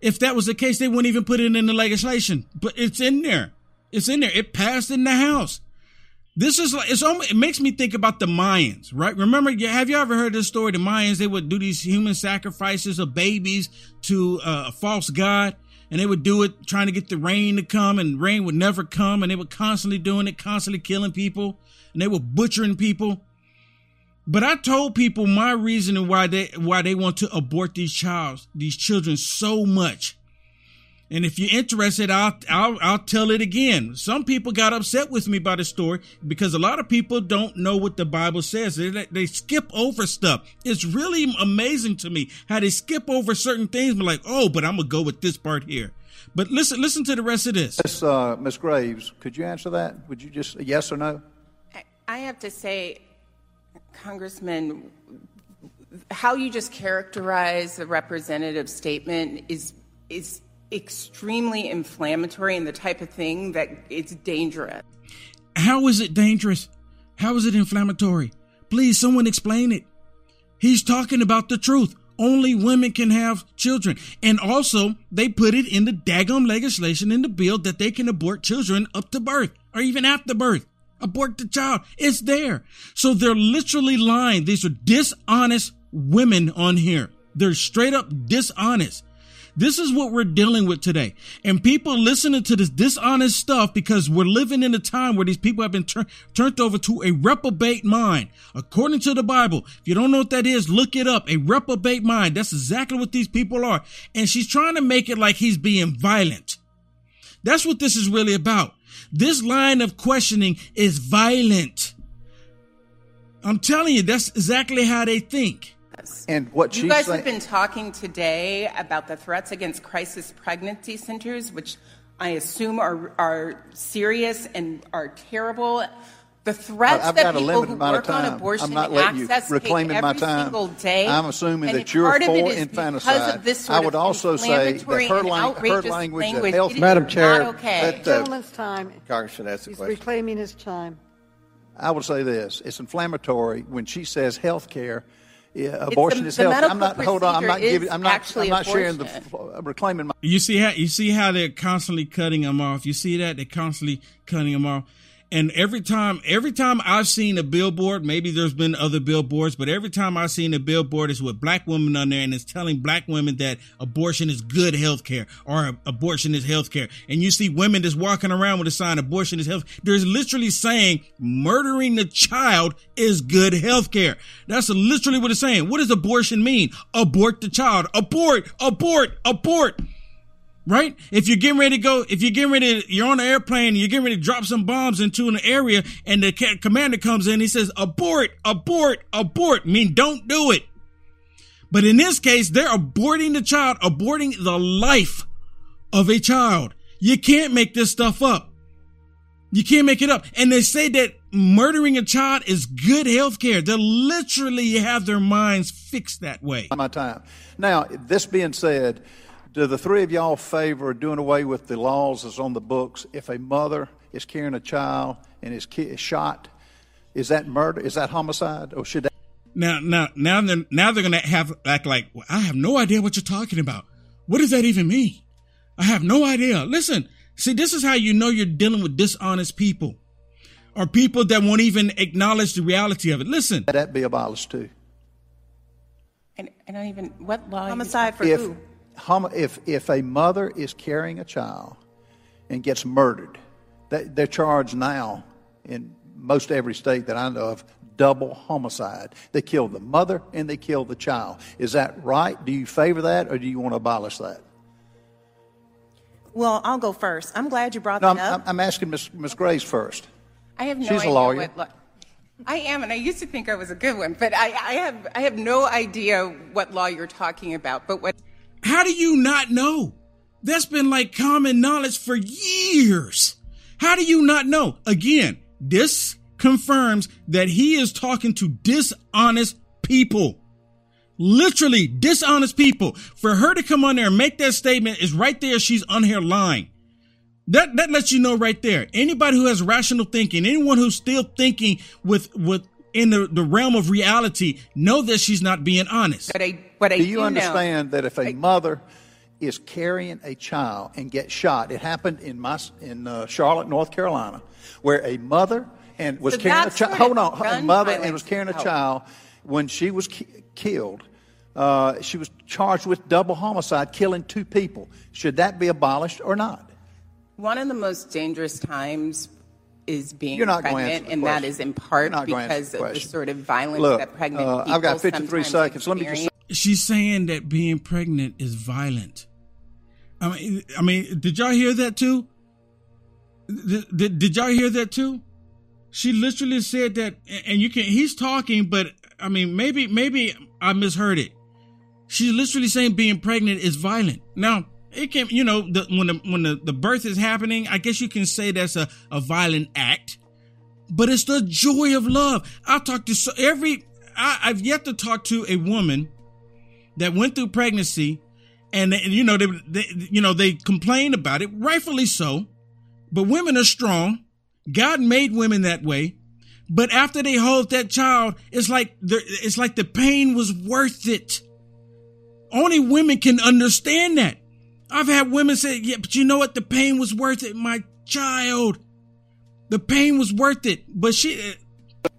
if that was the case, they wouldn't even put it in the legislation. But it's in there. It's in there. It passed in the House. This is like it's almost, it makes me think about the Mayans, right? Remember, have you ever heard this story? The Mayans they would do these human sacrifices of babies to uh, a false god, and they would do it trying to get the rain to come, and rain would never come, and they were constantly doing it, constantly killing people, and they were butchering people. But I told people my reasoning why they why they want to abort these child these children so much. And if you're interested, I'll, I'll I'll tell it again. Some people got upset with me by the story because a lot of people don't know what the Bible says. They, they skip over stuff. It's really amazing to me how they skip over certain things. But like, oh, but I'm gonna go with this part here. But listen, listen to the rest of this. Miss, uh, Miss Graves, could you answer that? Would you just yes or no? I have to say, Congressman, how you just characterize the representative statement is is extremely inflammatory and the type of thing that it's dangerous. How is it dangerous? How is it inflammatory? Please, someone explain it. He's talking about the truth. Only women can have children. And also, they put it in the daggum legislation in the bill that they can abort children up to birth or even after birth. Abort the child. It's there. So they're literally lying. These are dishonest women on here. They're straight up dishonest. This is what we're dealing with today. And people listening to this dishonest stuff because we're living in a time where these people have been tur- turned over to a reprobate mind. According to the Bible, if you don't know what that is, look it up. A reprobate mind. That's exactly what these people are. And she's trying to make it like he's being violent. That's what this is really about. This line of questioning is violent. I'm telling you, that's exactly how they think. And what You guys saying, have been talking today about the threats against crisis pregnancy centers, which I assume are are serious and are terrible. The threats I've that people who work on abortion not access take reclaiming my time. single day. I'm assuming and that you're for infanticide. Of this I would of also say that inflammatory her lang- her outrageous language that language. health- It is Madam not Chair. okay. That, uh, Gentleman's time. Congressman, ask the He's question. reclaiming his time. I would say this: it's inflammatory when she says health care Yeah, abortion the- is the health. I'm not. Hold on. I'm not giving. I'm not. I'm not sharing the. abortion. I'm reclaiming my. You see how you see how they're constantly cutting them off. You see that they're constantly cutting them off. And every time, every time I've seen a billboard, maybe there's been other billboards, but every time I've seen a billboard, it's with black women on there, and it's telling black women that abortion is good health care or abortion is health care. And you see women just walking around with a sign, abortion is health. There's literally saying murdering the child is good health care. That's literally what it's saying. What does abortion mean? Abort the child. Abort, abort, abort right? If you're getting ready to go, if you're getting ready, to, you're on an airplane, you're getting ready to drop some bombs into an area, and the commander comes in, he says, "Abort! Abort! Abort!" I mean, don't do it. But in this case, they're aborting the child, aborting the life of a child. You can't make this stuff up. You can't make it up. And they say that murdering a child is good health care. They literally have their minds fixed that way. My time. Now, this being said, do the three of y'all favor doing away with the laws that's on the books if a mother is carrying a child and is, ki- is shot? Is that murder? Is that homicide? Or should that? Now, now, now they're now they're gonna have act like well, I have no idea what you're talking about. What does that even mean? I have no idea. Listen, see, this is how you know you're dealing with dishonest people, or people that won't even acknowledge the reality of it. Listen, that be abolished too? And I don't even what law? Homicide for if, who? Homo- if if a mother is carrying a child and gets murdered, they, they're charged now in most every state that I know of double homicide. They kill the mother and they kill the child. Is that right? Do you favor that or do you want to abolish that? Well, I'll go first. I'm glad you brought No, that I'm, up. I'm asking Miss Miss Grace first. I have no She's a lawyer. what law. I am, and I used to think I was a good one, but I, I have I have no idea what law you're talking about. But what? How do you not know? That's been like common knowledge for years. How do you not know? Again, this confirms that he is talking to dishonest people. Literally dishonest people. For her to come on there and make that statement is right there. She's on her line. That, that lets you know right there. Anybody who has rational thinking, anyone who's still thinking with, with, in the, the realm of reality, know that she's not being honest. What I do you do know- understand that if a mother is carrying a child and gets shot, it happened in my in uh, Charlotte, North Carolina, where a mother and was So carrying a child. Hold on, a mother and was carrying a child when she was ki- killed. Uh, she was charged with double homicide, killing two people. Should that be abolished or not? One of the most dangerous times is being You're not going to pregnant, and that is in part You're not going to answer because of the sort of violence Look, that pregnant uh, people I've got 53 sometimes seconds. Let me just experience. She's saying that being pregnant is violent. I mean, I mean, did y'all hear that too? Did, did, did y'all hear that too? She literally said that, and you can. He's talking, but I mean, maybe, maybe I misheard it. She's literally saying being pregnant is violent. Now, it can, you know, the, when the when the, the birth is happening, I guess you can say that's a, a violent act, but it's the joy of love. I talked to so, every. I've yet to talk to a woman that went through pregnancy, and, they, you know they, they you know they complained about it, rightfully so. But women are strong. God made women that way. But after they hold that child, it's like the, it's like the pain was worth it. Only women can understand that. I've had women say, "Yeah, but you know what? The pain was worth it, my child. The pain was worth it." But she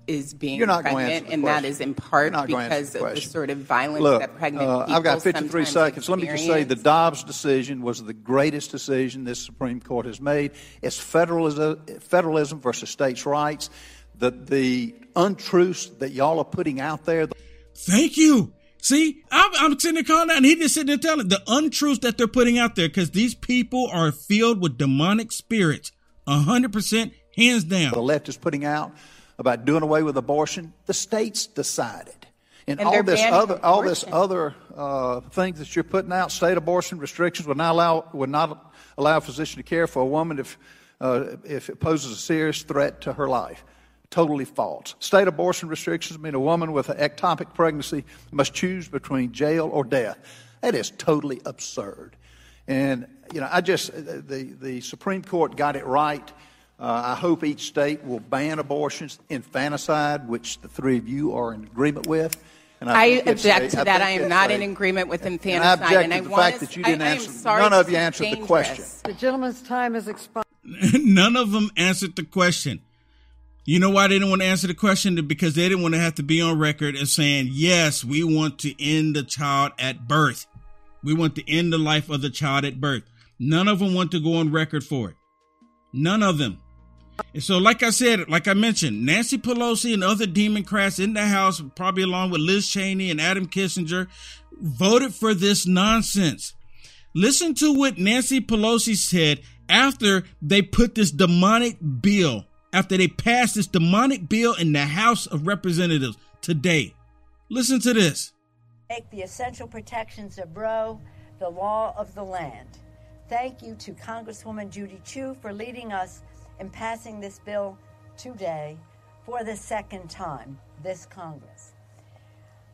is being You're not going to pregnant, answer the and that question. is in part You're not going to because the of the sort of violence Look, that pregnant uh, people I've got 53 sometimes seconds. Let me just say the. Dobbs decision was the greatest decision this Supreme Court has made. It's federalism, federalism versus states' rights. The, the untruths that y'all are putting out there. Thank you. See, I'm, I'm sitting there calling out, and he just sitting there telling the untruths that they're putting out there because these people are filled with demonic spirits. Hundred percent, hands down. The left is putting out about doing away with abortion. The states decided. And, And all this other, all this other uh, things that you're putting out, state abortion restrictions would not allow would not allow a physician to care for a woman if uh, if it poses a serious threat to her life. Totally false. State abortion restrictions mean a woman with an ectopic pregnancy must choose between jail or death. That is totally absurd. And you know, I just the the Supreme Court got it right. Uh, I hope each state will ban abortions, infanticide, which the three of you are in agreement with. And I, think it's object a- to that. I think am not a- in agreement with And I infanticide. object I to the fact to- that you I- didn't I am answer. sorry None of you is answered the question. The gentleman's time has expired. None of them answered the question. You know why they didn't want to answer the question? Because they didn't want to have to be on record as saying, yes, we want to end the child at birth. We want to end the life of the child at birth. None of them want to go on record for it. None of them. And so, like I said, like I mentioned, Nancy Pelosi and other Democrats in the House, probably along with Liz Cheney and Adam Kissinger, voted for this nonsense. Listen to what Nancy Pelosi said after they put this demonic bill, after they passed this demonic bill in the House of Representatives today. Listen to this. make the essential protections of Roe the law of the land. Thank you to Congresswoman Judy Chu for leading us in passing this bill today for the second time, this Congress.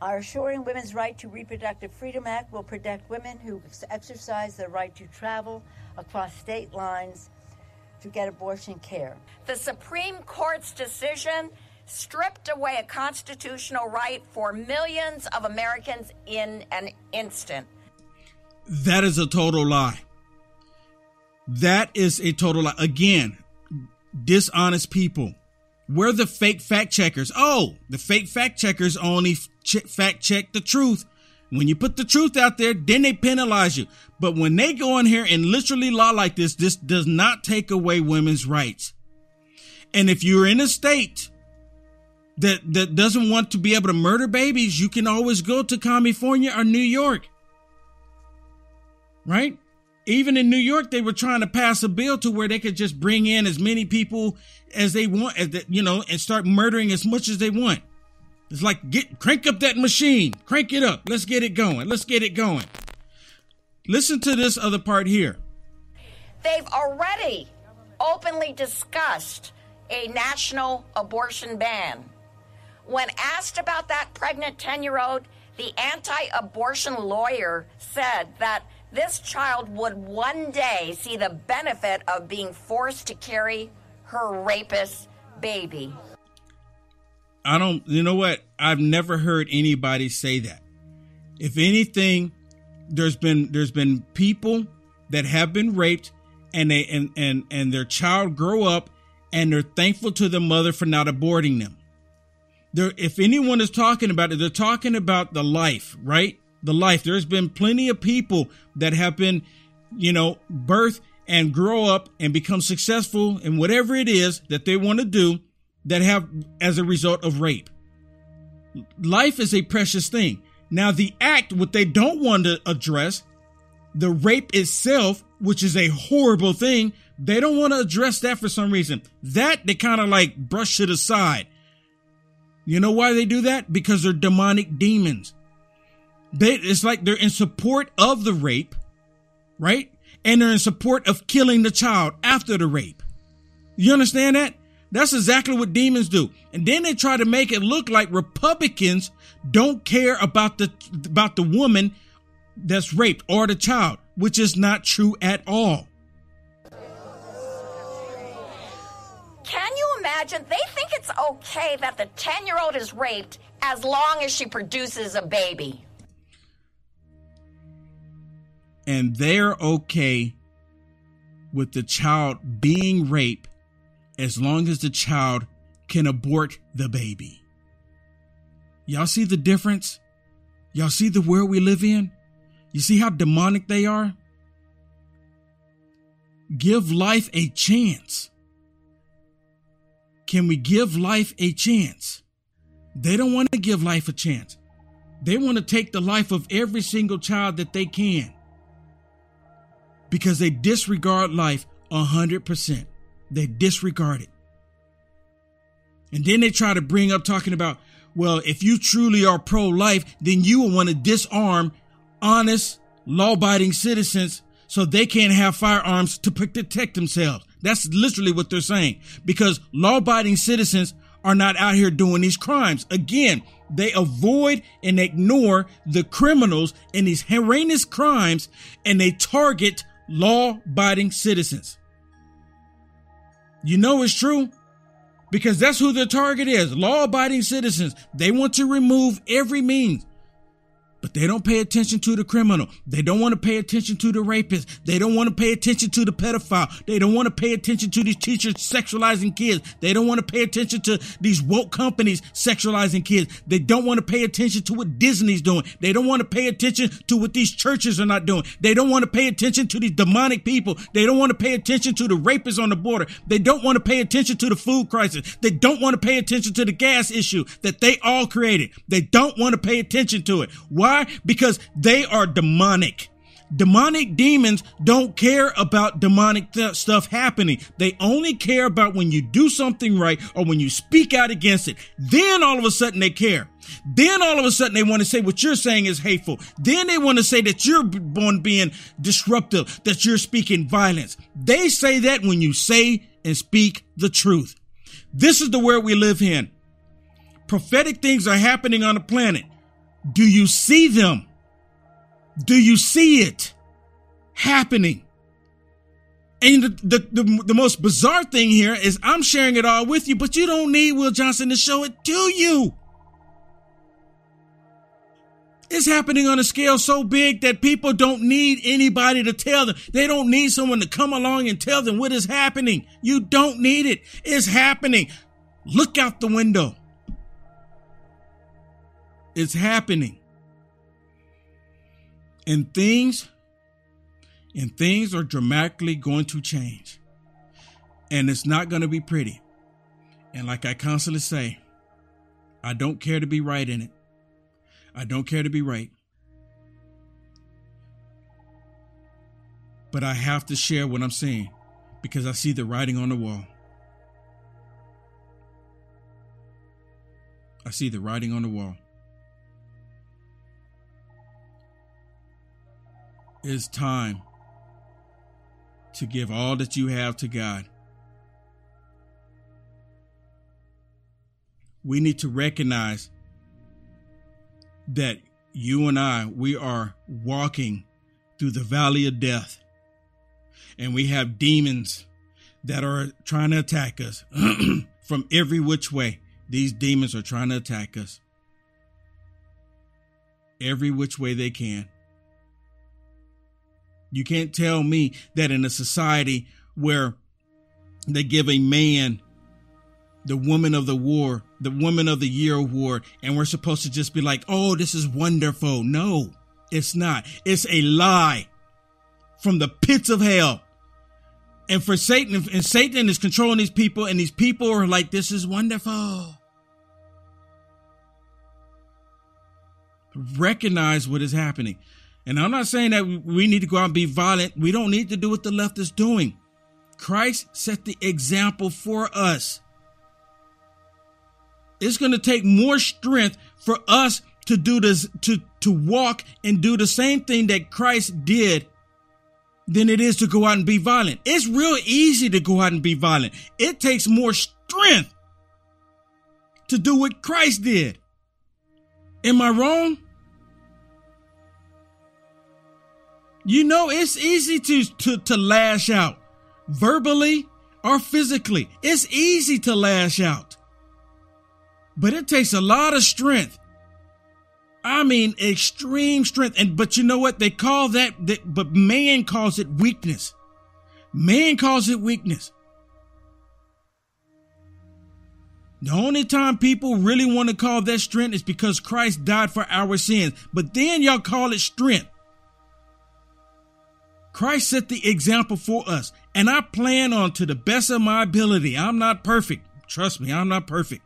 Our Assuring Women's Right to Reproductive Freedom Act will protect women who exercise their right to travel across state lines to get abortion care. The Supreme Court's decision stripped away a constitutional right for millions of Americans in an instant. That is a total lie. That is a total lie. Again, dishonest people. We're the fake fact checkers. Oh, the fake fact checkers only ch- fact check the truth. When you put the truth out there, then they penalize you. But when they go in here and literally lie like this, this does not take away women's rights. And if you're in a state that, that doesn't want to be able to murder babies, you can always go to California or New York. Right? Even in New York, they were trying to pass a bill to where they could just bring in as many people as they want, you know, and start murdering as much as they want. It's like get crank up that machine, crank it up. Let's get it going. Let's get it going. Listen to this other part here. They've already openly discussed a national abortion ban. When asked about that pregnant 10 year old, the anti abortion lawyer said that this child would one day see the benefit of being forced to carry her rapist baby. I don't, you know what? I've never heard anybody say that. If anything, there's been, there's been people that have been raped and they, and, and, and their child grow up and they're thankful to the mother for not aborting them. There, if anyone is talking about it, they're talking about the life, right? The life. There's been plenty of people that have been, you know, birth and grow up and become successful in whatever it is that they want to do that have as a result of rape. Life is a precious thing. Now, the act, what they don't want to address, the rape itself, which is a horrible thing, they don't want to address that for some reason. That they kind of like brush it aside. You know why they do that? Because they're demonic demons. They, it's like they're in support of the rape, right? And they're in support of killing the child after the rape. You understand that? That's exactly what demons do. And then they try to make it look like Republicans don't care about the about the woman that's raped or the child, which is not true at all. Can you imagine? They think it's okay that the 10 year old is raped as long as she produces a baby. And they're okay with the child being raped as long as the child can abort the baby. Y'all see the difference? Y'all see the world we live in? You see how demonic they are? Give life a chance. Can we give life a chance? They don't want to give life a chance. They want to take the life of every single child that they can because they disregard life 100%. They disregard it. And then they try to bring up talking about, well, if you truly are pro life, then you will want to disarm honest, law abiding citizens so they can't have firearms to protect themselves. That's literally what they're saying because law abiding citizens are not out here doing these crimes. Again, they avoid and ignore the criminals in these heinous crimes and they target law abiding citizens. You know it's true because that's who their target is law abiding citizens. They want to remove every means but they don't pay attention to the criminal. They don't want to pay attention to the rapist. They don't want to pay attention to the pedophile. They don't want to pay attention to these teachers sexualizing kids. They don't want to pay attention to these woke companies sexualizing kids. They don't want to pay attention to what Disney's doing. They don't want to pay attention to what these churches are not doing. They don't want to pay attention to these demonic people. They don't want to pay attention to the rapists on the border. They don't want to pay attention to the food crisis. They don't want to pay attention to the gas issue that they all created. They don't want to pay attention to it. Why? Why? Because they are demonic. Demonic demons don't care about demonic th- stuff happening. They only care about when you do something right or when you speak out against it. Then all of a sudden they care. Then all of a sudden they want to say what you're saying is hateful. Then they want to say that you're born being disruptive, that you're speaking violence. They say that when you say and speak the truth. This is the world we live in. Prophetic things are happening on the planet. Do you see them? Do you see it happening? And the, the, the, the, most bizarre thing here is I'm sharing it all with you, but you don't need Will Johnson to show it to you. It's happening on a scale so big that people don't need anybody to tell them. They don't need someone to come along and tell them what is happening. You don't need it. It's happening. Look out the window. It's happening. And things and things are dramatically going to change. And it's not going to be pretty. And like I constantly say, I don't care to be right in it. I don't care to be right. But I have to share what I'm saying because I see the writing on the wall. I see the writing on the wall. It's time to give all that you have to God. We need to recognize that you and I, we are walking through the valley of death. And we have demons that are trying to attack us from every which way. These demons are trying to attack us every which way they can. You can't tell me that in a society where they give a man the woman of the war, the woman of the year award, and we're supposed to just be like, oh, this is wonderful. No, it's not. It's a lie from the pits of hell. And for Satan, and Satan is controlling these people, and these people are like, this is wonderful. Recognize what is happening. And I'm not saying that we need to go out and be violent. We don't need to do what the left is doing. Christ set the example for us. It's going to take more strength for us to do this, to, to walk and do the same thing that Christ did than it is to go out and be violent. It's real easy to go out and be violent. It takes more strength to do what Christ did. Am I wrong? You know, it's easy to, to, to lash out verbally or physically. It's easy to lash out, but it takes a lot of strength. I mean, extreme strength. And, but you know what? They call that, that but man calls it weakness. Man calls it weakness. The only time people really want to call that strength is because Christ died for our sins. But then y'all call it strength. Christ set the example for us, and I plan on to the best of my ability. I'm not perfect. Trust me, I'm not perfect.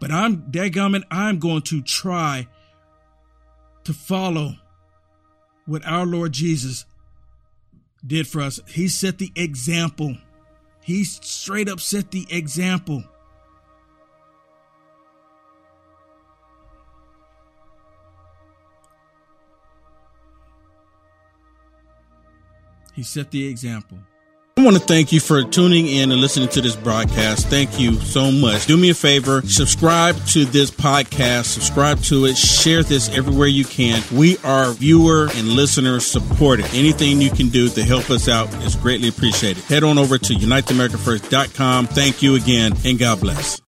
But I'm dadgummit, I'm going to try to follow what our Lord Jesus did for us. He set the example. He straight up set the example. He set the example. I want to thank you for tuning in and listening to this broadcast. Thank you so much. Do me a favor, subscribe to this podcast, subscribe to it, share this everywhere you can. We are viewer and listener supported. Anything you can do to help us out is greatly appreciated. Head on over to uniteamericanfirst.com. Thank you again, and God bless.